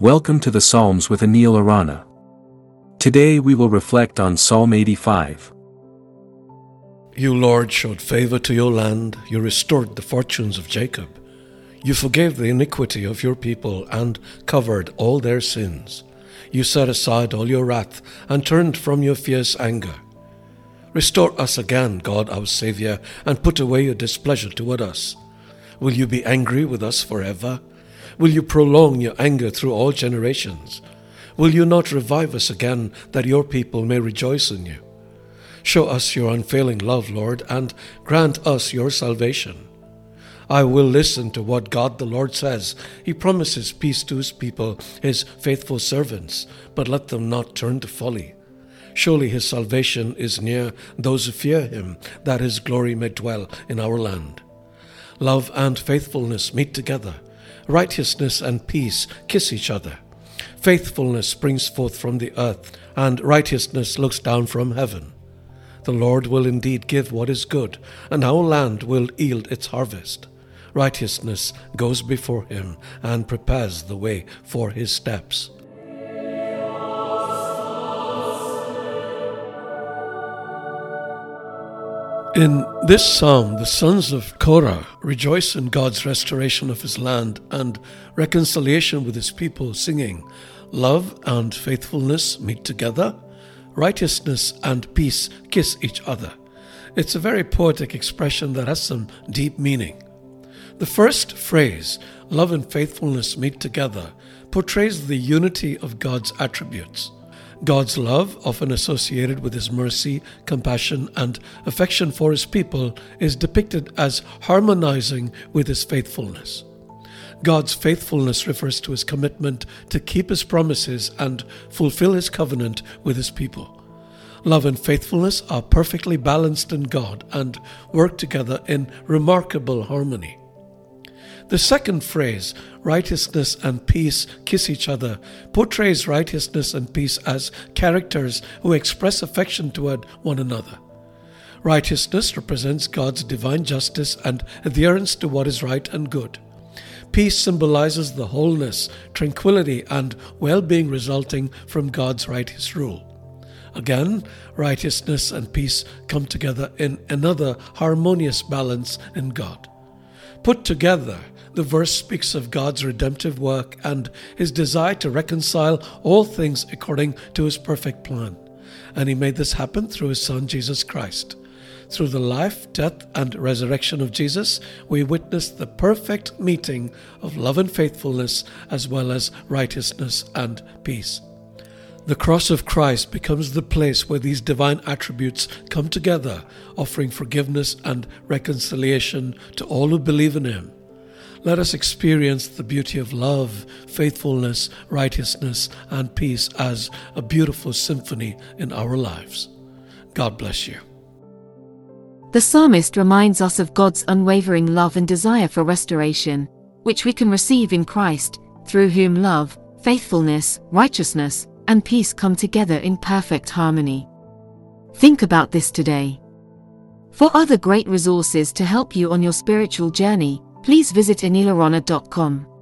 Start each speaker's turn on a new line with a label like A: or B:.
A: Welcome to the Psalms with Anil Arana. Today we will reflect on Psalm 85.
B: You, Lord, showed favor to your land. You restored the fortunes of Jacob. You forgave the iniquity of your people and covered all their sins. You set aside all your wrath and turned from your fierce anger. Restore us again, God our Saviour, and put away your displeasure toward us. Will you be angry with us forever? Will you prolong your anger through all generations? Will you not revive us again, that your people may rejoice in you? Show us your unfailing love, Lord, and grant us your salvation. I will listen to what God the Lord says. He promises peace to his people, his faithful servants, but let them not turn to folly. Surely his salvation is near those who fear him, that his glory may dwell in our land. Love and faithfulness meet together. Righteousness and peace kiss each other. Faithfulness springs forth from the earth, and righteousness looks down from heaven. The Lord will indeed give what is good, and our land will yield its harvest. Righteousness goes before him and prepares the way for his steps. In this psalm, the sons of Korah rejoice in God's restoration of his land and reconciliation with his people, singing, Love and faithfulness meet together, righteousness and peace kiss each other. It's a very poetic expression that has some deep meaning. The first phrase, love and faithfulness meet together, portrays the unity of God's attributes. God's love, often associated with his mercy, compassion, and affection for his people, is depicted as harmonizing with his faithfulness. God's faithfulness refers to his commitment to keep his promises and fulfill his covenant with his people. Love and faithfulness are perfectly balanced in God and work together in remarkable harmony. The second phrase, righteousness and peace kiss each other, portrays righteousness and peace as characters who express affection toward one another. Righteousness represents God's divine justice and adherence to what is right and good. Peace symbolizes the wholeness, tranquility, and well being resulting from God's righteous rule. Again, righteousness and peace come together in another harmonious balance in God. Put together, the verse speaks of God's redemptive work and his desire to reconcile all things according to his perfect plan. And he made this happen through his Son, Jesus Christ. Through the life, death, and resurrection of Jesus, we witness the perfect meeting of love and faithfulness as well as righteousness and peace. The cross of Christ becomes the place where these divine attributes come together, offering forgiveness and reconciliation to all who believe in Him. Let us experience the beauty of love, faithfulness, righteousness, and peace as a beautiful symphony in our lives. God bless you.
C: The psalmist reminds us of God's unwavering love and desire for restoration, which we can receive in Christ, through whom love, faithfulness, righteousness, and peace come together in perfect harmony. Think about this today. For other great resources to help you on your spiritual journey, please visit anilarana.com.